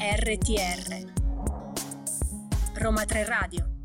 RTR Roma 3 Radio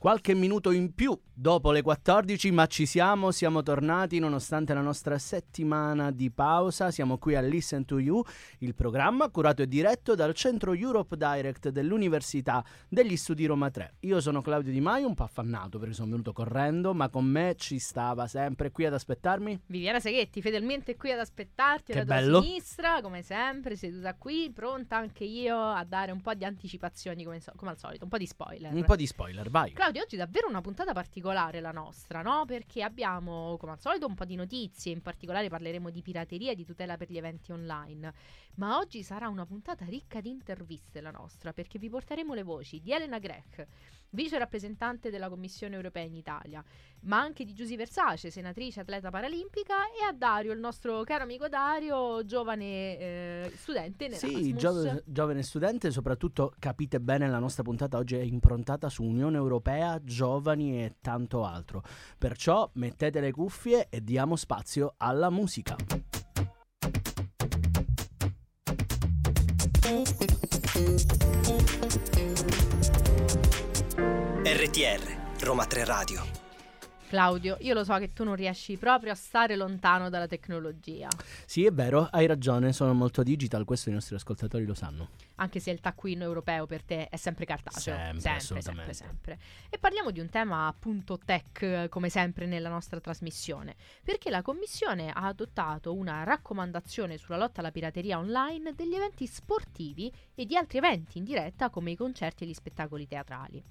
Qualche minuto in più dopo le 14, ma ci siamo, siamo tornati nonostante la nostra settimana di pausa. Siamo qui a Listen to You, il programma curato e diretto dal centro Europe Direct dell'Università degli Studi Roma 3. Io sono Claudio Di Maio, un po' affannato perché sono venuto correndo, ma con me ci stava sempre qui ad aspettarmi. Viviana Seghetti, fedelmente qui ad aspettarti Che alla tua sinistra, come sempre, seduta qui, pronta anche io a dare un po' di anticipazioni, come, so- come al solito, un po' di spoiler. Un po' di spoiler, vai. Claudio, oggi è davvero una puntata particolare la nostra, no? Perché abbiamo, come al solito, un po' di notizie, in particolare parleremo di pirateria e di tutela per gli eventi online. Ma oggi sarà una puntata ricca di interviste la nostra, perché vi porteremo le voci di Elena Grech, vice rappresentante della Commissione europea in Italia, ma anche di Giusy Versace, senatrice atleta paralimpica, e a Dario, il nostro caro amico Dario, giovane eh, studente in Sì, giove- giovane studente, soprattutto capite bene, la nostra puntata oggi è improntata su Unione Europea, giovani e tanto altro. Perciò mettete le cuffie e diamo spazio alla musica. RTR Roma 3 Radio. Claudio, io lo so che tu non riesci proprio a stare lontano dalla tecnologia, Sì, è vero, hai ragione, sono molto digital, questo i nostri ascoltatori lo sanno. anche se il taccuino europeo per te è sempre cartaceo. Sempre, sempre, sempre, sempre. E parliamo di un tema appunto tech, come sempre nella nostra trasmissione, perché la Commissione ha adottato una raccomandazione sulla lotta alla pirateria online degli eventi sportivi e di altri eventi in diretta come i concerti e gli spettacoli teatrali.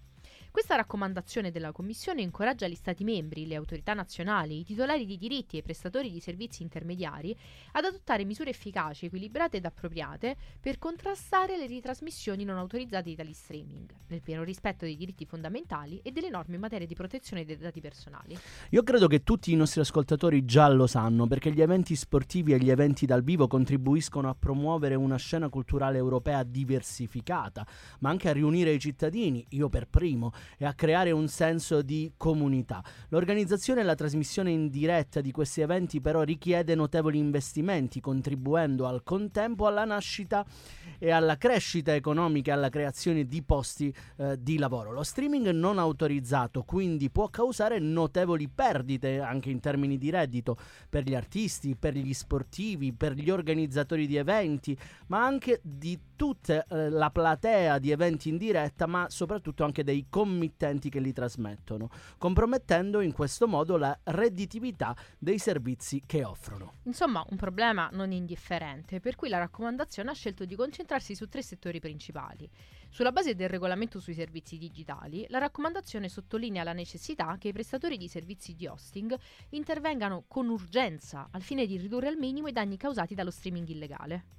Questa raccomandazione della Commissione incoraggia gli Stati membri, le autorità nazionali, i titolari di diritti e i prestatori di servizi intermediari ad adottare misure efficaci, equilibrate ed appropriate per contrastare le ritrasmissioni non autorizzate di tali streaming, nel pieno rispetto dei diritti fondamentali e delle norme in materia di protezione dei dati personali. Io credo che tutti i nostri ascoltatori già lo sanno, perché gli eventi sportivi e gli eventi dal vivo contribuiscono a promuovere una scena culturale europea diversificata, ma anche a riunire i cittadini, io per primo, e a creare un senso di comunità. L'organizzazione e la trasmissione in diretta di questi eventi però richiede notevoli investimenti, contribuendo al contempo alla nascita e alla crescita economica e alla creazione di posti eh, di lavoro. Lo streaming non autorizzato quindi può causare notevoli perdite anche in termini di reddito per gli artisti, per gli sportivi, per gli organizzatori di eventi, ma anche di tutta eh, la platea di eventi in diretta, ma soprattutto anche dei committenti che li trasmettono, compromettendo in questo modo la redditività dei servizi che offrono. Insomma, un problema non indifferente, per cui la raccomandazione ha scelto di concentrarsi su tre settori principali. Sulla base del regolamento sui servizi digitali, la raccomandazione sottolinea la necessità che i prestatori di servizi di hosting intervengano con urgenza al fine di ridurre al minimo i danni causati dallo streaming illegale.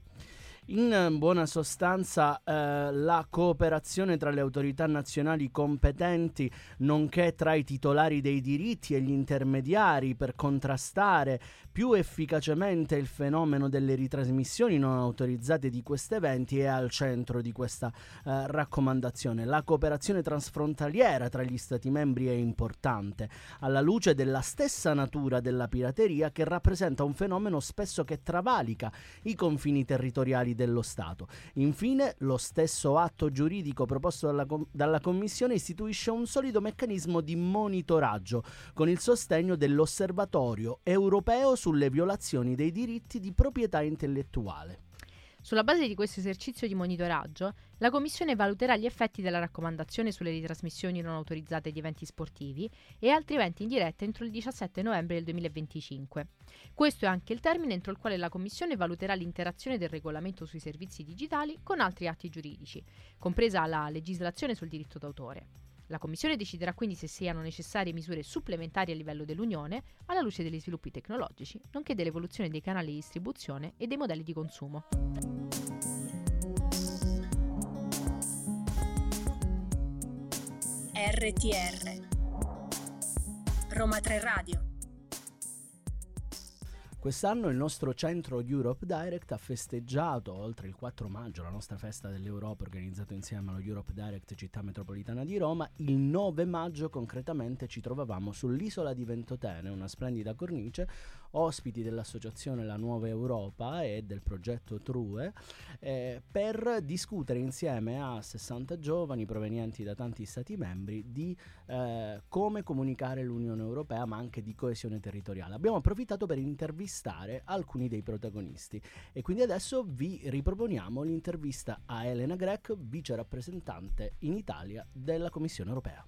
In buona sostanza eh, la cooperazione tra le autorità nazionali competenti, nonché tra i titolari dei diritti e gli intermediari per contrastare più efficacemente il fenomeno delle ritrasmissioni non autorizzate di questi eventi è al centro di questa eh, raccomandazione. La cooperazione transfrontaliera tra gli Stati membri è importante, alla luce della stessa natura della pirateria che rappresenta un fenomeno spesso che travalica i confini territoriali dello Stato. Infine, lo stesso atto giuridico proposto dalla, com- dalla Commissione istituisce un solido meccanismo di monitoraggio con il sostegno dell'Osservatorio europeo sulle violazioni dei diritti di proprietà intellettuale. Sulla base di questo esercizio di monitoraggio, la Commissione valuterà gli effetti della raccomandazione sulle ritrasmissioni non autorizzate di eventi sportivi e altri eventi in diretta entro il 17 novembre del 2025. Questo è anche il termine entro il quale la Commissione valuterà l'interazione del regolamento sui servizi digitali con altri atti giuridici, compresa la legislazione sul diritto d'autore. La Commissione deciderà quindi se siano necessarie misure supplementari a livello dell'Unione alla luce degli sviluppi tecnologici, nonché dell'evoluzione dei canali di distribuzione e dei modelli di consumo. RTR Roma 3 Radio Quest'anno il nostro centro Europe Direct ha festeggiato, oltre il 4 maggio, la nostra festa dell'Europa organizzata insieme allo Europe Direct Città Metropolitana di Roma. Il 9 maggio concretamente ci trovavamo sull'isola di Ventotene, una splendida cornice, ospiti dell'associazione La Nuova Europa e del progetto True, eh, per discutere insieme a 60 giovani provenienti da tanti stati membri di eh, come comunicare l'Unione Europea, ma anche di coesione territoriale. Abbiamo approfittato per intervistare intervistare alcuni dei protagonisti e quindi adesso vi riproponiamo l'intervista a Elena Grech, vice rappresentante in Italia della Commissione europea.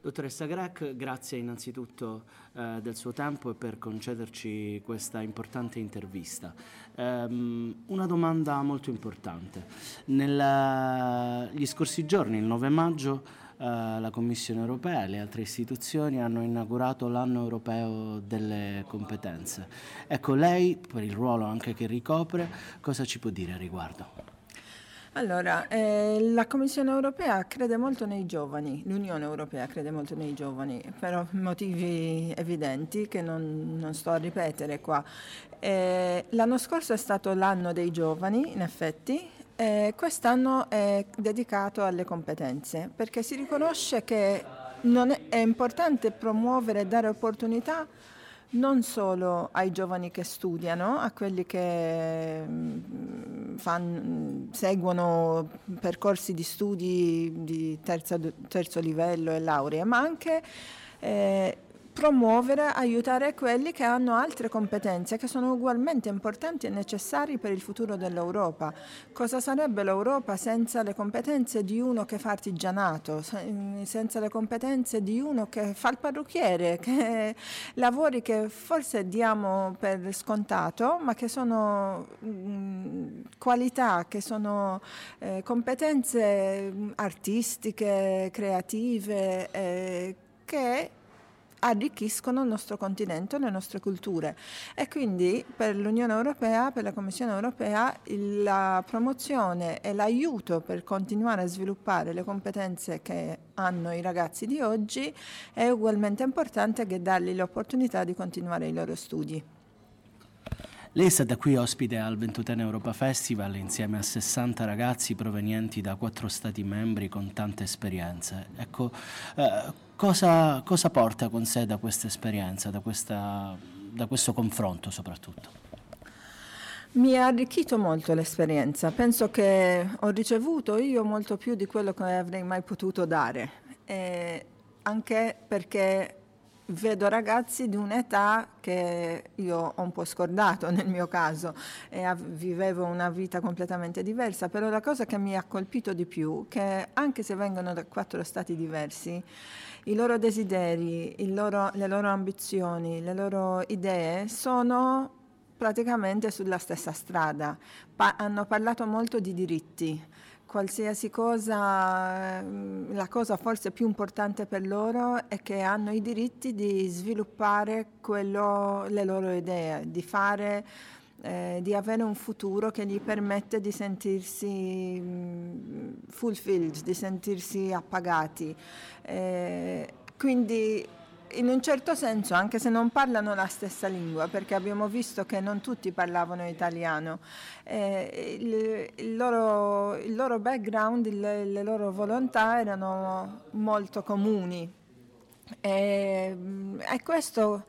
Dottoressa Grech, grazie innanzitutto eh, del suo tempo e per concederci questa importante intervista. Um, una domanda molto importante. Negli scorsi giorni, il 9 maggio, la Commissione europea e le altre istituzioni hanno inaugurato l'anno europeo delle competenze. Ecco, lei, per il ruolo anche che ricopre, cosa ci può dire a riguardo? Allora, eh, la Commissione europea crede molto nei giovani, l'Unione europea crede molto nei giovani, per motivi evidenti che non, non sto a ripetere qua. Eh, l'anno scorso è stato l'anno dei giovani, in effetti, eh, quest'anno è dedicato alle competenze perché si riconosce che è, è, importante promuovere e dare opportunità non solo ai giovani che studiano, a quelli che mm, fan, seguono percorsi di studi di terzo, terzo livello e laurea, ma anche eh, promuovere, aiutare quelli che hanno altre competenze che sono ugualmente importanti e necessarie per il futuro dell'Europa. Cosa sarebbe l'Europa senza le competenze di uno che fa artigianato, senza le competenze di uno che fa il parrucchiere, che lavori che forse diamo per scontato, ma che sono mh, qualità, che sono eh, competenze artistiche, creative, eh, che arricchiscono il nostro continente, le nostre culture e quindi per l'Unione Europea, per la Commissione Europea la promozione e l'aiuto per continuare a sviluppare le competenze che hanno i ragazzi di oggi è ugualmente importante che dargli l'opportunità di continuare i loro studi. Lei è stata qui ospite al Ventotene Europa Festival insieme a 60 ragazzi provenienti da quattro stati membri con tante esperienze. Ecco, eh, cosa, cosa, porta con sé da questa esperienza, da, questa, da questo confronto soprattutto? Mi ha arricchito molto l'esperienza, penso che ho ricevuto io molto più di quello che avrei mai potuto dare, eh, anche perché vedo ragazzi di un'età che io ho un po' scordato nel mio caso e vivevo una vita completamente diversa, però la cosa che mi ha colpito di più è che anche se vengono da quattro stati diversi, i loro desideri, loro, le loro ambizioni, le loro idee sono praticamente sulla stessa strada. Pa- hanno parlato molto di diritti qualsiasi cosa, mm, la cosa forse più importante per loro è che hanno i diritti di sviluppare quello, le loro idee, di fare eh, di avere un futuro che gli permette di sentirsi mm, fulfilled, di sentirsi appagati. Eh, quindi in un certo senso, anche se non parlano la stessa lingua, perché abbiamo visto che non tutti parlavano italiano, eh, il, il, loro, il, loro, background, il, le loro volontà erano molto comuni. E, e questo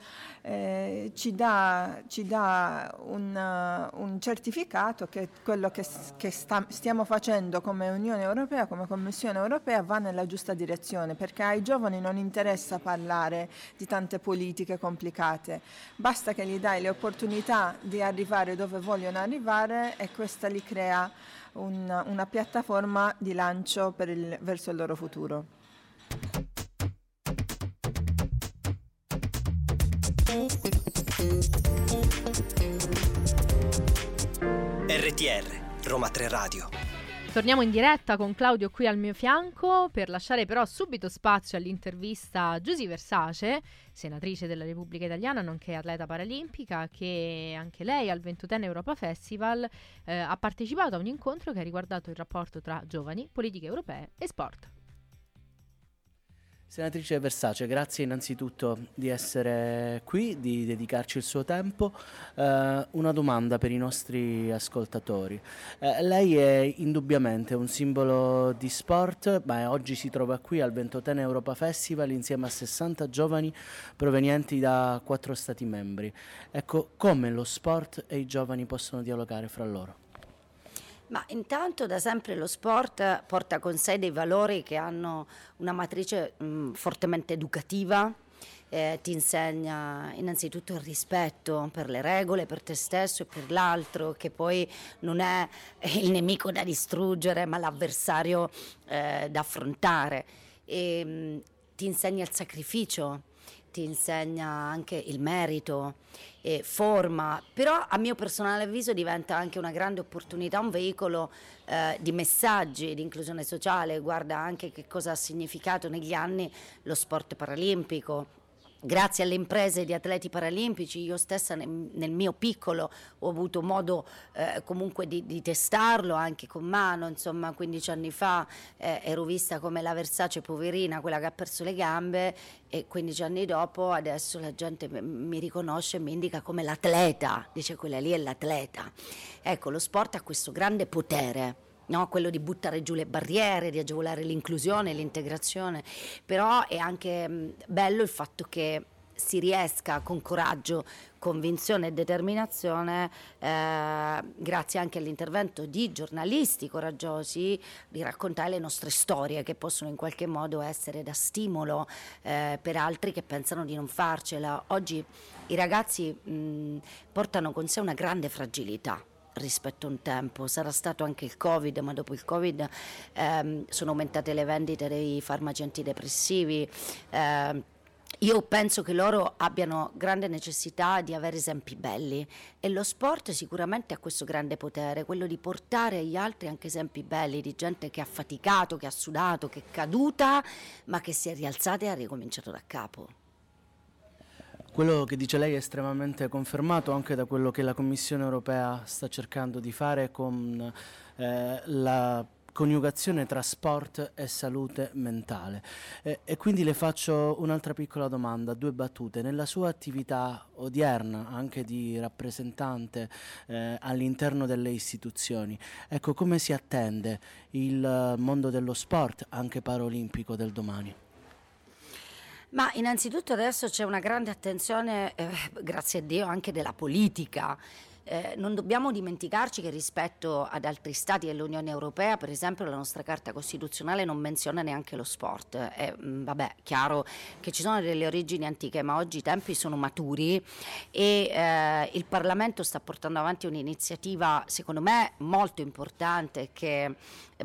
eh, ci dà, ci dà un, uh, un, certificato che quello che, che sta, stiamo facendo come Unione Europea, come Commissione Europea va nella giusta direzione perché ai giovani non interessa parlare di tante politiche complicate, basta che gli dai le opportunità di arrivare dove vogliono arrivare e questa li crea un, una piattaforma di lancio il, verso il loro futuro. RTR, Roma 3 Radio. Torniamo in diretta con Claudio qui al mio fianco per lasciare però subito spazio all'intervista a Giusy Versace, senatrice della Repubblica Italiana nonché atleta paralimpica, che anche lei al 20 Europa Festival eh, ha partecipato a un incontro che ha riguardato il rapporto tra giovani, politiche europee e sport. Senatrice Versace, grazie innanzitutto di essere qui, di dedicarci il suo tempo. Eh, una domanda per i nostri ascoltatori. Eh, lei è indubbiamente un simbolo di sport, ma oggi si trova qui al Ventotene Europa Festival insieme a 60 giovani provenienti da quattro Stati membri. Ecco, come lo sport e i giovani possono dialogare fra loro? Ma intanto da sempre lo sport porta con sé dei valori che hanno una matrice mh, fortemente educativa, eh, ti insegna innanzitutto il rispetto per le regole, per te stesso e per l'altro, che poi non è il nemico da distruggere, ma l'avversario eh, da affrontare. E, mh, ti insegna il sacrificio, ti insegna anche il merito, eh, forma, però a mio personale avviso diventa anche una grande opportunità, un veicolo eh, di messaggi, di inclusione sociale, guarda anche che cosa ha significato negli anni lo sport paralimpico, grazie alle imprese di atleti paralimpici, io stessa nel, mio piccolo ho avuto modo eh, comunque di, di, testarlo anche con mano, insomma 15 anni fa eh, ero vista come la Versace poverina, quella che ha perso le gambe e 15 anni dopo adesso la gente mi riconosce e mi indica come l'atleta, dice quella lì è l'atleta. Ecco, lo sport ha questo grande potere no? quello di buttare giù le barriere, di agevolare l'inclusione, l'integrazione, però è anche mh, bello il fatto che si riesca con coraggio, convinzione e determinazione, eh, grazie anche all'intervento di giornalisti coraggiosi, di raccontare le nostre storie che possono in qualche modo essere da stimolo eh, per altri che pensano di non farcela. Oggi i ragazzi mh, portano con sé una grande fragilità rispetto a un tempo. Sarà stato anche il Covid, ma dopo il Covid ehm, sono aumentate le vendite dei farmaci antidepressivi. Eh, io penso che loro abbiano grande necessità di avere esempi belli e lo sport sicuramente ha questo grande potere, quello di portare agli altri anche esempi belli di gente che ha faticato, che ha sudato, che è caduta, ma che si è rialzata e ha ricominciato da capo. Quello che dice lei è estremamente confermato anche da quello che la Commissione europea sta cercando di fare con eh, la coniugazione tra sport e salute mentale. Eh, e quindi le faccio un'altra piccola domanda, due battute. Nella sua attività odierna, anche di rappresentante eh, all'interno delle istituzioni, ecco come si attende il mondo dello sport, anche paraolimpico del domani? Ma innanzitutto adesso c'è una grande attenzione, eh, grazie a Dio, anche della politica. Eh, non dobbiamo dimenticarci che rispetto ad altri stati dell'Unione Europea, per esempio, la nostra Carta Costituzionale non menziona neanche lo sport. È mh, vabbè, chiaro che ci sono delle origini antiche, ma oggi i tempi sono maturi e eh, il Parlamento sta portando avanti un'iniziativa, secondo me, molto importante che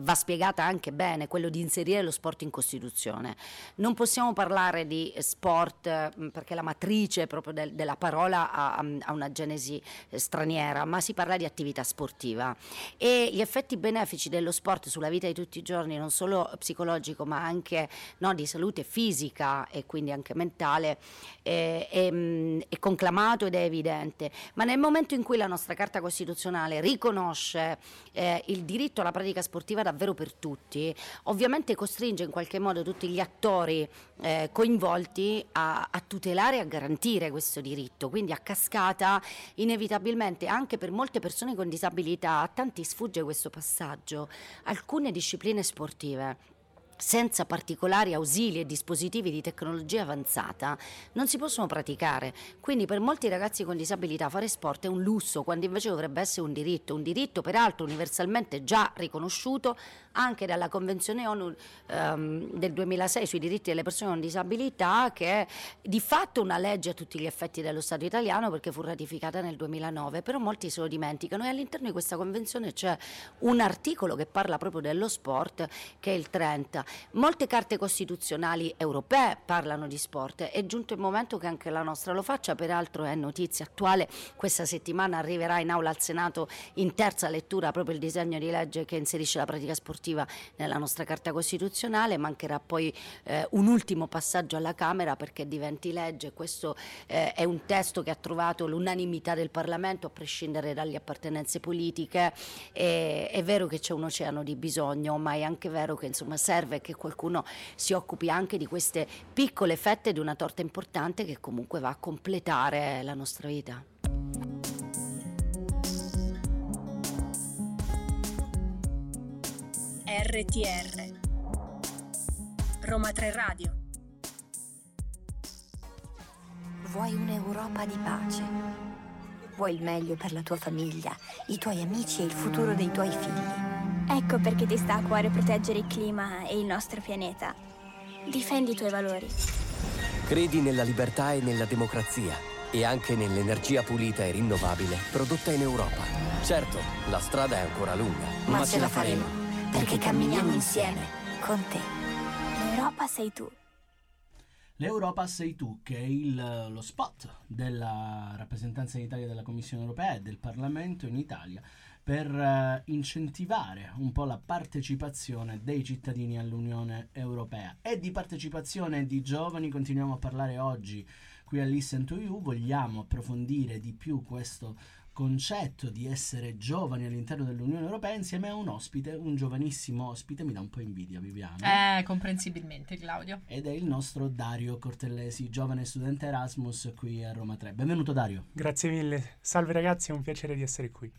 va spiegata anche bene, quello di inserire lo sport in Costituzione. Non possiamo parlare di sport mm, perché la matrice proprio del, della parola ha, ha, una genesi eh, straniera, ma si parla di attività sportiva e gli effetti benefici dello sport sulla vita di tutti i giorni, non solo psicologico ma anche no, di salute fisica e quindi anche mentale, eh, è, mm, è conclamato ed è evidente. Ma nel momento in cui la nostra Carta Costituzionale riconosce eh, il diritto alla pratica sportiva davvero per tutti, ovviamente costringe in qualche modo tutti gli attori eh, coinvolti a, a tutelare e a garantire questo diritto. Quindi a cascata, inevitabilmente, anche per molte persone con disabilità, a tanti sfugge questo passaggio, alcune discipline sportive senza particolari ausili e dispositivi di tecnologia avanzata non si possono praticare. Quindi per molti ragazzi con disabilità fare sport è un lusso, quando invece dovrebbe essere un diritto, un diritto peraltro universalmente già riconosciuto anche dalla Convenzione ONU ehm, del 2006 sui diritti delle persone con disabilità, che è di fatto una legge a tutti gli effetti dello Stato italiano perché fu ratificata nel 2009, però molti se lo dimenticano. E all'interno di questa Convenzione c'è un articolo che parla proprio dello sport, che è il 30. Molte carte costituzionali europee parlano di sport, è giunto il momento che anche la nostra lo faccia, peraltro è notizia attuale, questa settimana arriverà in aula al Senato in terza lettura proprio il disegno di legge che inserisce la pratica sportiva sportiva nella nostra Carta Costituzionale, mancherà poi eh, un ultimo passaggio alla Camera perché diventi legge. Questo eh, è un testo che ha trovato l'unanimità del Parlamento a prescindere dalle appartenenze politiche. E, è vero che c'è un oceano di bisogno, ma è anche vero che insomma, serve che qualcuno si occupi anche di queste piccole fette di una torta importante che comunque va a completare la nostra vita. RTR Roma 3 Radio Vuoi un'Europa di pace? Vuoi il meglio per la tua famiglia, i tuoi amici e il futuro dei tuoi figli? Ecco perché ti sta a cuore proteggere il clima e il nostro pianeta. Difendi i tuoi valori. Credi nella libertà e nella democrazia e anche nell'energia pulita e rinnovabile prodotta in Europa. Certo, la strada è ancora lunga, ma, ma ce la faremo, perché camminiamo insieme, con te. L'Europa sei tu. L'Europa sei tu, che è il, lo spot della rappresentanza in Italia della Commissione europea e del Parlamento in Italia per uh, incentivare un po' la partecipazione dei cittadini all'Unione Europea. E di partecipazione di giovani continuiamo a parlare oggi qui a Listen to You, vogliamo approfondire di più questo concetto di essere giovani all'interno dell'Unione Europea insieme a un ospite, un giovanissimo ospite, mi dà un po' invidia Viviana. Eh, comprensibilmente Claudio. Ed è il nostro Dario Cortellesi, giovane studente Erasmus qui a Roma 3. Benvenuto Dario. Grazie mille, salve ragazzi, è un piacere di essere qui.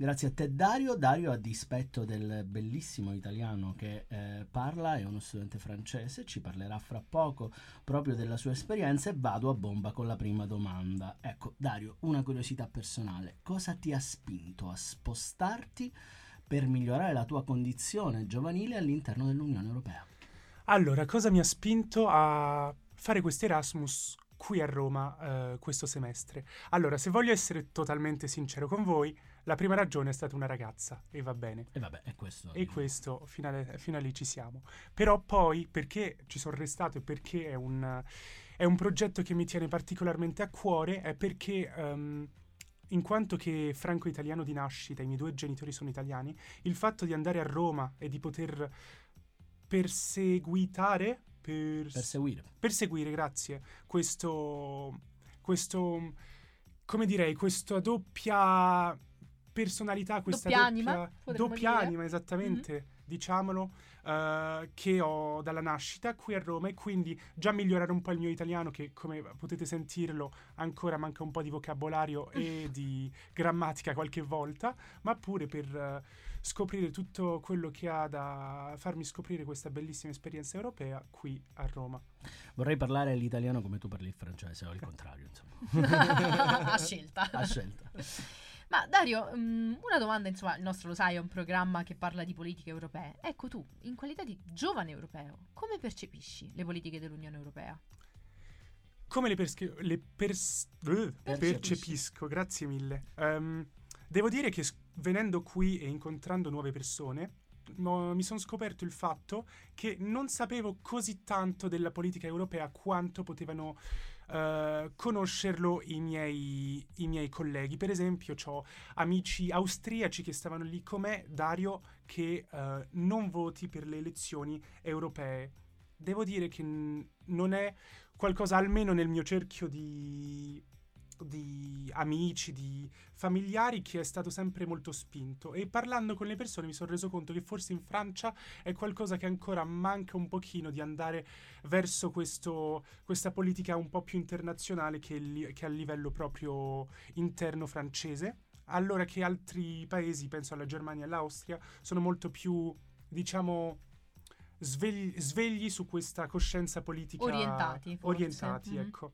Grazie a te Dario. Dario a dispetto del bellissimo italiano che eh, parla, è uno studente francese, ci parlerà fra poco proprio della sua esperienza e vado a bomba con la prima domanda. Ecco Dario, una curiosità personale, cosa ti ha spinto a spostarti per migliorare la tua condizione giovanile all'interno dell'Unione Europea? Allora, cosa mi ha spinto a fare questo Erasmus qui a Roma eh, questo semestre? Allora, se voglio essere totalmente sincero con voi, la prima ragione è stata una ragazza e va bene. E vabbè, è questo. E questo, fino a, fino a lì ci siamo. Però poi, perché ci sono restato e perché è un, è un, progetto che mi tiene particolarmente a cuore, è perché... Um, in quanto che franco-italiano di nascita, i miei due genitori sono italiani, il fatto di andare a Roma e di poter perseguitare... Pers- perseguire. Perseguire, grazie. Questo... Questo... Come direi, questa doppia personalità, questa doppia, doppia anima, doppia anima esattamente, mm-hmm. diciamolo, uh, che ho dalla nascita qui a Roma e quindi già migliorare un po' il mio italiano che come potete sentirlo ancora manca un po' di vocabolario e di grammatica qualche volta, ma pure per uh, scoprire tutto quello che ha da farmi scoprire questa bellissima esperienza europea qui a Roma. Vorrei parlare l'italiano come tu parli il francese o il contrario, insomma. a scelta. a scelta. Ma Dario, um, una domanda, insomma, il nostro lo sai, è un programma che parla di politiche europee. Ecco tu, in qualità di giovane europeo, come percepisci le politiche dell'Unione Europea? Come le, persche- le pers- uh, percepisco, grazie mille. Um, devo dire che venendo qui e incontrando nuove persone, mi sono scoperto il fatto che non sapevo così tanto della politica europea quanto potevano uh, conoscerlo i miei, i miei, colleghi. Per esempio, ho amici austriaci che stavano lì con me, Dario, che uh, non voti per le elezioni europee. Devo dire che n- non è qualcosa, almeno nel mio cerchio di di amici, di familiari che è stato sempre molto spinto e parlando con le persone mi sono reso conto che forse in Francia è qualcosa che ancora manca un pochino di andare verso questo, questa politica un po' più internazionale che, li, che a livello proprio interno francese allora che altri paesi, penso alla Germania e all'Austria, sono molto più, diciamo, svegli, svegli su questa coscienza politica. Orientati. Forse. Orientati, mm-hmm. ecco.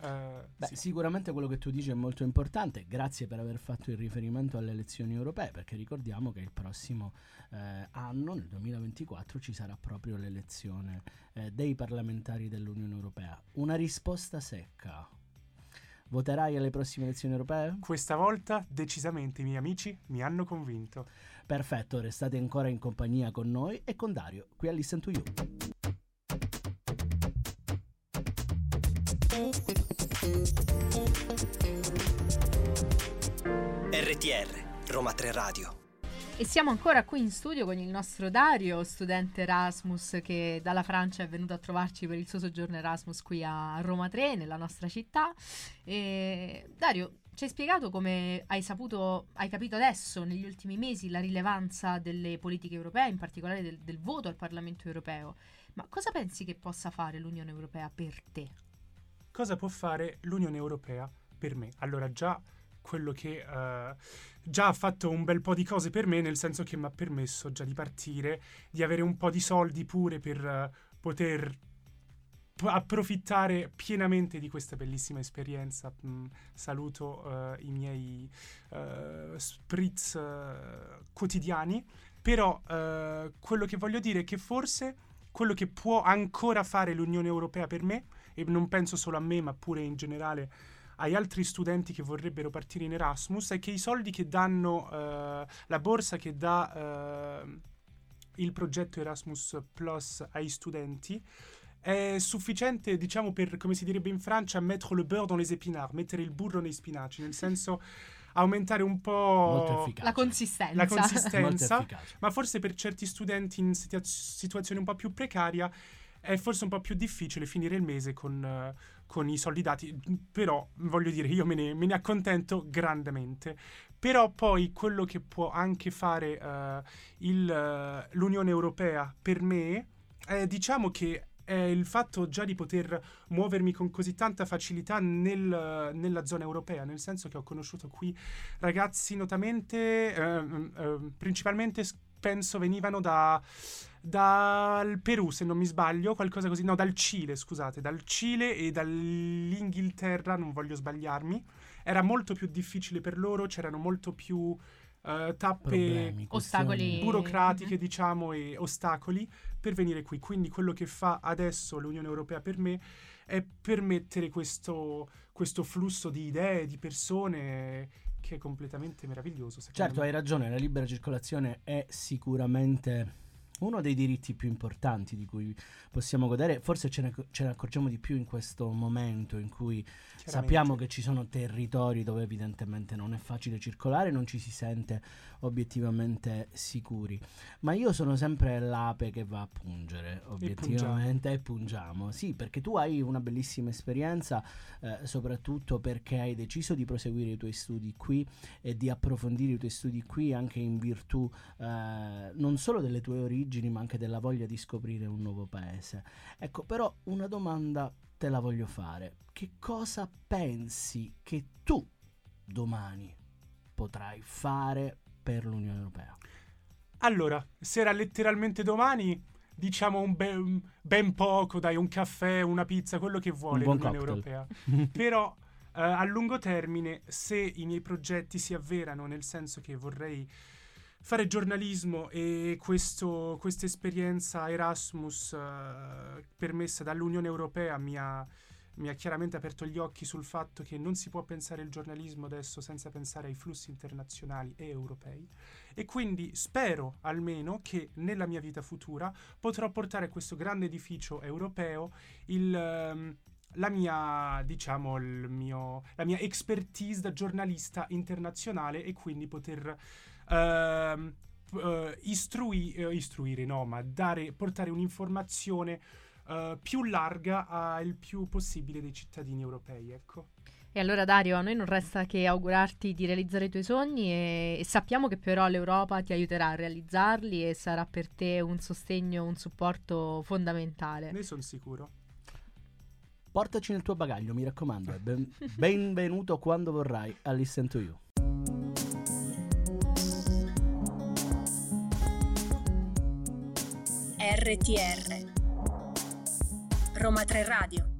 Uh, Beh, sì. Sicuramente quello che tu dici è molto importante, grazie per aver fatto il riferimento alle elezioni europee, perché ricordiamo che il prossimo eh, anno, nel 2024, ci sarà proprio l'elezione eh, dei parlamentari dell'Unione Europea. Una risposta secca. Voterai alle prossime elezioni europee? Questa volta decisamente i miei amici mi hanno convinto. Perfetto, restate ancora in compagnia con noi e con Dario, qui a Listen to You. RTR, Roma 3 Radio. E siamo ancora qui in studio con il nostro Dario, studente Erasmus che dalla Francia è venuto a trovarci per il suo soggiorno Erasmus qui a Roma 3, nella nostra città. E Dario, ci hai spiegato come hai saputo, hai capito adesso, negli ultimi mesi, la rilevanza delle politiche europee, in particolare del, del voto al Parlamento europeo. Ma cosa pensi che possa fare l'Unione Europea per te? Cosa può fare l'Unione Europea per me? Allora, già quello che uh, già ha fatto un bel po' di cose per me, nel senso che mi ha permesso già di partire, di avere un po' di soldi pure per uh, poter p- approfittare pienamente di questa bellissima esperienza. Mm, saluto uh, i miei spritz quotidiani, però quello che voglio dire è che forse quello che può ancora fare l'Unione Europea per me, e non penso solo a me, ma pure in generale agli altri studenti che vorrebbero partire in Erasmus, è che i soldi che danno, uh, la borsa che dà uh, il progetto Erasmus Plus ai studenti, è sufficiente, diciamo, per, come si direbbe in Francia, mettere le beurre dans les épinards, mettere il burro nei spinaci, nel senso aumentare un po' la consistenza, la consistenza. ma forse per certi studenti in situa- situazioni un po' più precaria è forse un po' più difficile finire il mese con, uh, con i soldi dati, però voglio dire, io me ne, me ne, accontento grandemente. Però poi quello che può anche fare uh, il, uh, l'Unione Europea per me, è, diciamo che è il fatto già di poter muovermi con così tanta facilità nel, nella zona europea, nel senso che ho conosciuto qui ragazzi notamente, eh, eh, principalmente penso venivano da, dal Perù, se non mi sbaglio, qualcosa così, no, dal Cile, scusate, dal Cile e dall'Inghilterra, non voglio sbagliarmi. Era molto più difficile per loro, c'erano molto più uh, tappe, Problemi, ostacoli burocratiche, mm-hmm. diciamo, e ostacoli per venire qui. Quindi quello che fa adesso l'Unione Europea per me è permettere questo, questo flusso di idee, di persone che è completamente meraviglioso. Certo, me. hai ragione, la libera circolazione è sicuramente uno dei diritti più importanti di cui possiamo godere, forse ce ne, ce ne accorgiamo di più in questo momento in cui sappiamo che ci sono territori dove evidentemente non è facile circolare, non ci si sente obiettivamente sicuri. Ma io sono sempre l'ape che va a pungere, obiettivamente, e, e pungiamo. Sì, perché tu hai una bellissima esperienza, eh, soprattutto perché hai deciso di proseguire i tuoi studi qui e di approfondire i tuoi studi qui anche in virtù eh, non solo delle tue origini, ma anche della voglia di scoprire un nuovo paese. Ecco, però una domanda te la voglio fare. Che cosa pensi che tu domani potrai fare per l'Unione Europea? Allora, se era letteralmente domani, diciamo un ben, ben poco, dai, un caffè, una pizza, quello che vuole l'Unione Europea. Però eh, a lungo termine, se i miei progetti si avverano, nel senso che vorrei fare giornalismo e questa esperienza Erasmus uh, permessa dall'Unione Europea mi ha, mi ha, chiaramente aperto gli occhi sul fatto che non si può pensare il giornalismo adesso senza pensare ai flussi internazionali e europei. E quindi spero almeno che nella mia vita futura potrò portare a questo grande edificio europeo il... Um, la mia, diciamo, mio, la mia expertise da giornalista internazionale e quindi poter uh, uh, istrui, uh, istruire, no, ma dare, portare un'informazione uh, più larga al più possibile dei cittadini europei, ecco. E allora Dario, a noi non resta che augurarti di realizzare i tuoi sogni e, e, sappiamo che però l'Europa ti aiuterà a realizzarli e sarà per te un sostegno, un supporto fondamentale. Ne sono sicuro. Portaci nel tuo bagaglio, mi raccomando. Ben, benvenuto quando vorrai a Listen to You. RTR Roma 3 Radio.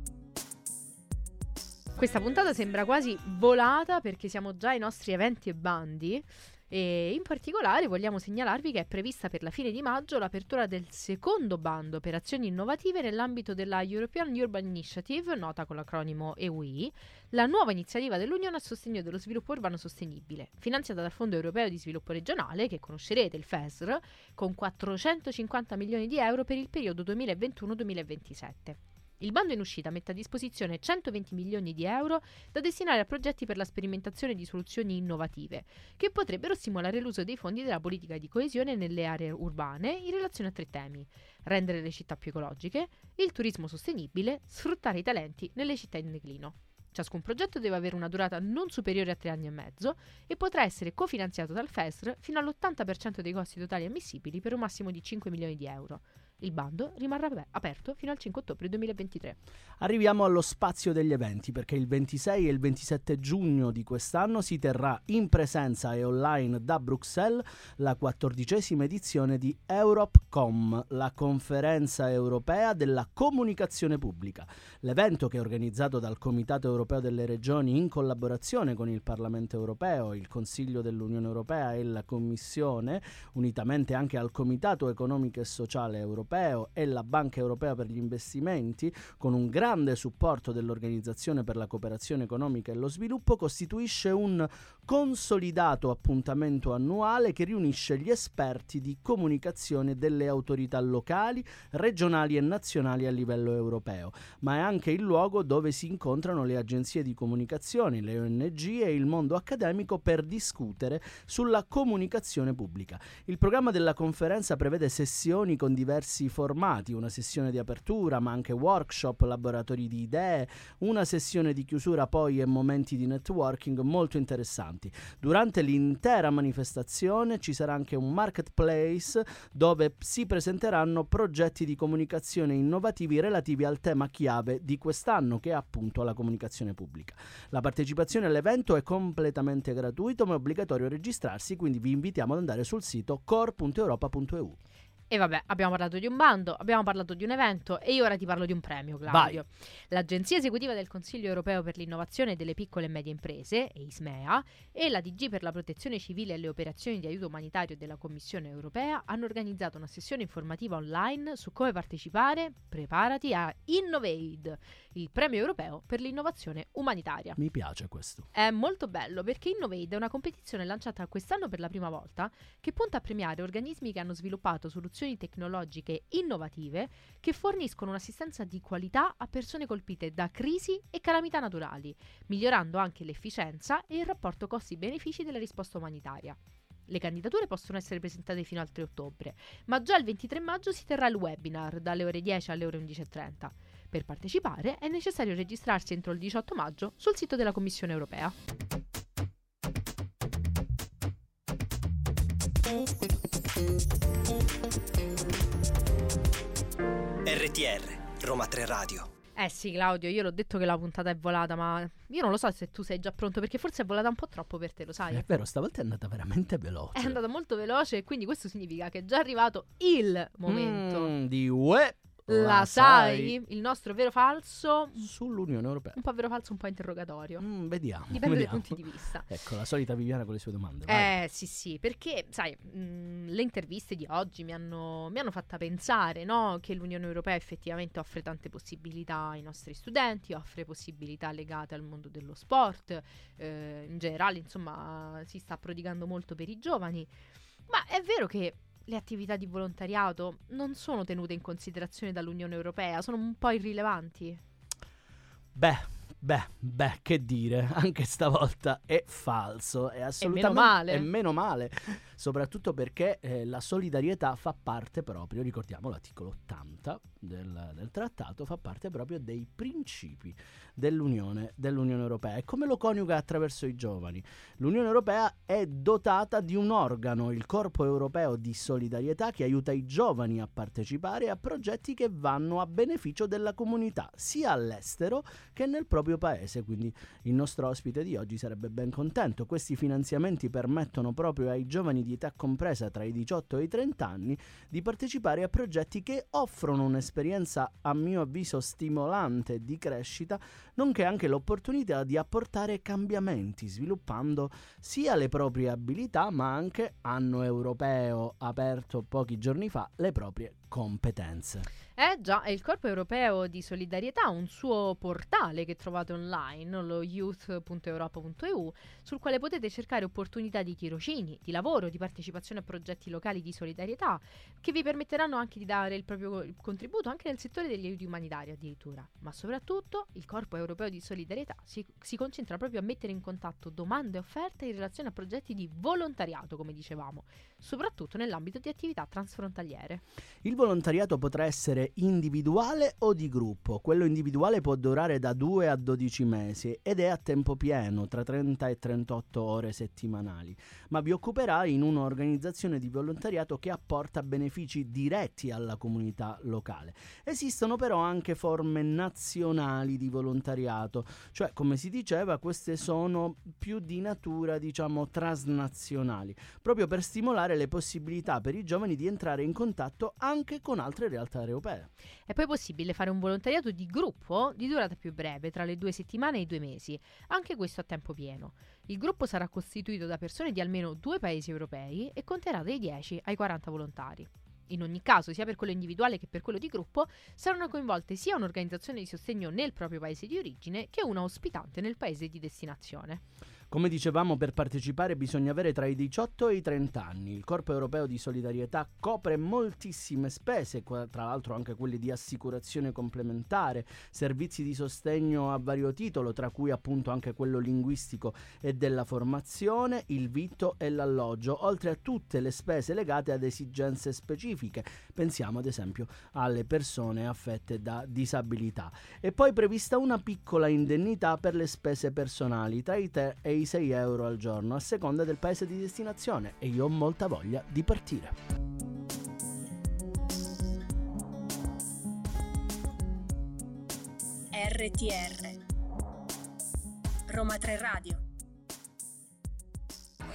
Questa puntata sembra quasi volata perché siamo già ai nostri eventi e bandi e in particolare vogliamo segnalarvi che è prevista per la fine di maggio l'apertura del secondo bando per azioni innovative nell'ambito della European Urban Initiative, nota con l'acronimo EUI, la nuova iniziativa dell'Unione a sostegno dello sviluppo urbano sostenibile, finanziata dal Fondo Europeo di Sviluppo Regionale, che conoscerete, il FESR, con 450 milioni di euro per il periodo 2021-2027. Il bando in uscita mette a disposizione 120 milioni di euro da destinare a progetti per la sperimentazione di soluzioni innovative, che potrebbero stimolare l'uso dei fondi della politica di coesione nelle aree urbane in relazione a tre temi: rendere le città più ecologiche, il turismo sostenibile, sfruttare i talenti nelle città in declino. Ciascun progetto deve avere una durata non superiore a tre anni e mezzo e potrà essere cofinanziato dal FESR fino all'80% dei costi totali ammissibili per un massimo di 5 milioni di euro. Il bando rimarrà aperto fino al 5 ottobre 2023. Arriviamo allo spazio degli eventi perché il 26 e il 27 giugno di quest'anno si terrà in presenza e online da Bruxelles la quattordicesima edizione di EuropeCom, la conferenza europea della comunicazione pubblica. L'evento che è organizzato dal Comitato europeo delle regioni in collaborazione con il Parlamento europeo, il Consiglio dell'Unione europea e la Commissione, unitamente anche al Comitato economico e sociale europeo europeo e la Banca europea per gli investimenti, con un grande supporto dell'Organizzazione per la cooperazione economica e lo sviluppo, costituisce un consolidato appuntamento annuale che riunisce gli esperti di comunicazione delle autorità locali, regionali e nazionali a livello europeo, ma è anche il luogo dove si incontrano le agenzie di comunicazione, le ONG e il mondo accademico per discutere sulla comunicazione pubblica. Il programma della conferenza prevede sessioni con diversi formati, una sessione di apertura, ma anche workshop, laboratori di idee, una sessione di chiusura poi e momenti di networking molto interessanti. Durante l'intera manifestazione ci sarà anche un marketplace dove si presenteranno progetti di comunicazione innovativi relativi al tema chiave di quest'anno che è appunto la comunicazione pubblica. La partecipazione all'evento è completamente gratuita ma è obbligatorio registrarsi, quindi vi invitiamo ad andare sul sito core.europa.eu. E vabbè, abbiamo parlato di un bando, abbiamo parlato di un evento e io ora ti parlo di un premio, Claudio. Vai. L'Agenzia Esecutiva del Consiglio Europeo per l'Innovazione delle Piccole e Medie Imprese, EISMEA, e la DG per la Protezione Civile e le Operazioni di Aiuto Umanitario della Commissione Europea hanno organizzato una sessione informativa online su come partecipare, preparati a Innovate, il premio europeo per l'innovazione umanitaria. Mi piace questo. È molto bello perché Innovate è una competizione lanciata quest'anno per la prima volta che punta a premiare organismi che hanno sviluppato soluzioni soluzioni tecnologiche innovative che forniscono un'assistenza di qualità a persone colpite da crisi e calamità naturali, migliorando anche l'efficienza e il rapporto costi-benefici della risposta umanitaria. Le candidature possono essere presentate fino al 3 ottobre, ma già il 23 maggio si terrà il webinar dalle ore 10 alle ore 11.30. Per partecipare è necessario registrarsi entro il 18 maggio sul sito della Commissione europea. RTR, Roma 3 Radio. Eh sì, Claudio, io l'ho detto che la puntata è volata, ma io non lo so se tu sei già pronto, perché forse è volata un po' troppo per te, lo sai? È vero, stavolta è andata veramente veloce. È andata molto veloce e quindi questo significa che è già arrivato il momento mm, di UE la, sai? Il nostro vero falso sull'Unione Europea. Un po' vero falso, un po' interrogatorio. Mm, vediamo. Dipende vediamo. dai punti di vista. ecco, la solita Viviana con le sue domande. Vai. Eh sì, sì, perché sai, mh, mm, le interviste di oggi mi hanno, mi hanno fatta pensare no? che l'Unione Europea effettivamente offre tante possibilità ai nostri studenti, offre possibilità legate al mondo dello sport, eh, in generale, insomma, si sta prodigando molto per i giovani. Ma è vero che le attività di volontariato non sono tenute in considerazione dall'Unione Europea, sono un po' irrilevanti. Beh, beh, beh, che dire, anche stavolta è falso, è assolutamente... Meno male. È meno male, soprattutto perché eh, la solidarietà fa parte proprio, ricordiamo l'articolo 80 del, del, trattato, fa parte proprio dei principi dell'Unione, dell'Unione Europea. E come lo coniuga attraverso i giovani? L'Unione Europea è dotata di un organo, il Corpo Europeo di Solidarietà, che aiuta i giovani a partecipare a progetti che vanno a beneficio della comunità, sia all'estero che nel proprio paese. Quindi il nostro ospite di oggi sarebbe ben contento. Questi finanziamenti permettono proprio ai giovani di età compresa tra i 18 e i 30 anni di partecipare a progetti che offrono un'esperienza, a mio avviso, stimolante di crescita nonché anche l'opportunità di apportare cambiamenti, sviluppando sia le proprie abilità, ma anche, anno europeo aperto pochi giorni fa, le proprie competenze. Eh già, è il Corpo Europeo di Solidarietà, un suo portale che trovate online, lo youth.europa.eu, sul quale potete cercare opportunità di tirocini, di lavoro, di partecipazione a progetti locali di solidarietà, che vi permetteranno anche di dare il proprio contributo anche nel settore degli aiuti umanitari addirittura. Ma soprattutto il Corpo Europeo di Solidarietà si, si concentra proprio a mettere in contatto domande e offerte in relazione a progetti di volontariato, come dicevamo, soprattutto nell'ambito di attività transfrontaliere. Il volontariato potrà essere individuale o di gruppo. Quello individuale può durare da 2 a 12 mesi ed è a tempo pieno, tra 30 e 38 ore settimanali, ma vi occuperà in un'organizzazione di volontariato che apporta benefici diretti alla comunità locale. Esistono però anche forme nazionali di volontariato, cioè come si diceva queste sono più di natura diciamo transnazionali, proprio per stimolare le possibilità per i giovani di entrare in contatto anche con altre realtà europee. È poi possibile fare un volontariato di gruppo di durata più breve, tra le due settimane e i due mesi, anche questo a tempo pieno. Il gruppo sarà costituito da persone di almeno due paesi europei e conterà dai 10 ai 40 volontari. In ogni caso, sia per quello individuale che per quello di gruppo, saranno coinvolte sia un'organizzazione di sostegno nel proprio paese di origine che una ospitante nel paese di destinazione. Come dicevamo, per partecipare bisogna avere tra i 18 e i 30 anni. Il Corpo Europeo di Solidarietà copre moltissime spese, tra l'altro anche quelle di assicurazione complementare, servizi di sostegno a vario titolo, tra cui appunto anche quello linguistico e della formazione, il vitto e l'alloggio, oltre a tutte le spese legate ad esigenze specifiche. Pensiamo ad esempio alle persone affette da disabilità. E poi prevista una piccola indennità per le spese personali tra i 3 e i i 6 euro al giorno a seconda del paese di destinazione e io ho molta voglia di partire. RTR Roma 3 Radio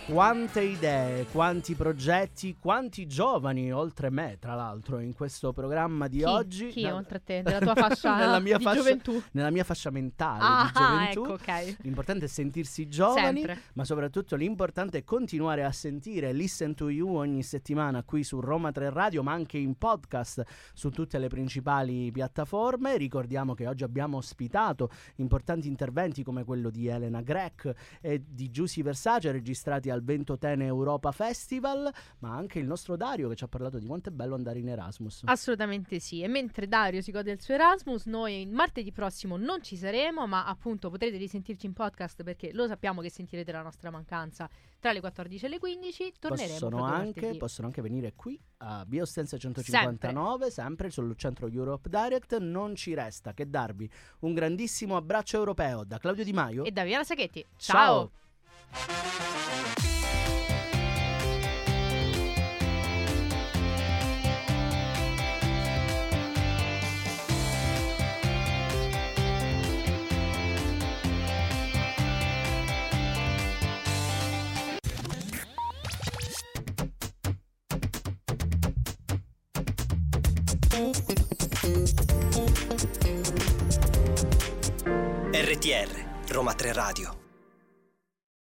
quante idee, quanti progetti, quanti giovani, oltre me, tra l'altro, in questo programma di chi? oggi. Chi, da, oltre a te, nella tua fascia nella mia di fascia, gioventù? Nella mia fascia mentale ah, di gioventù. Ecco, okay. L'importante è sentirsi giovani, Sempre. ma soprattutto l'importante è continuare a sentire Listen to You ogni settimana qui su Roma 3 Radio, ma anche in podcast su tutte le principali piattaforme. Ricordiamo che oggi abbiamo ospitato importanti interventi come quello di Elena Grech e di Giussi Versace registrati a al Ventotene Europa Festival, ma anche il nostro Dario che ci ha parlato di quanto è bello andare in Erasmus. Assolutamente sì, e mentre Dario si gode il suo Erasmus, noi martedì prossimo non ci saremo, ma appunto potrete risentirci in podcast perché lo sappiamo che sentirete la nostra mancanza tra le 14 e le 15, torneremo possono anche, possono anche venire qui a Via Ostense 159, sempre. sempre sul centro Europe Direct. Non ci resta che darvi un grandissimo abbraccio europeo da Claudio Di Maio e da Viana Sacchetti. Ciao. Ciao. RTR Roma 3 Radio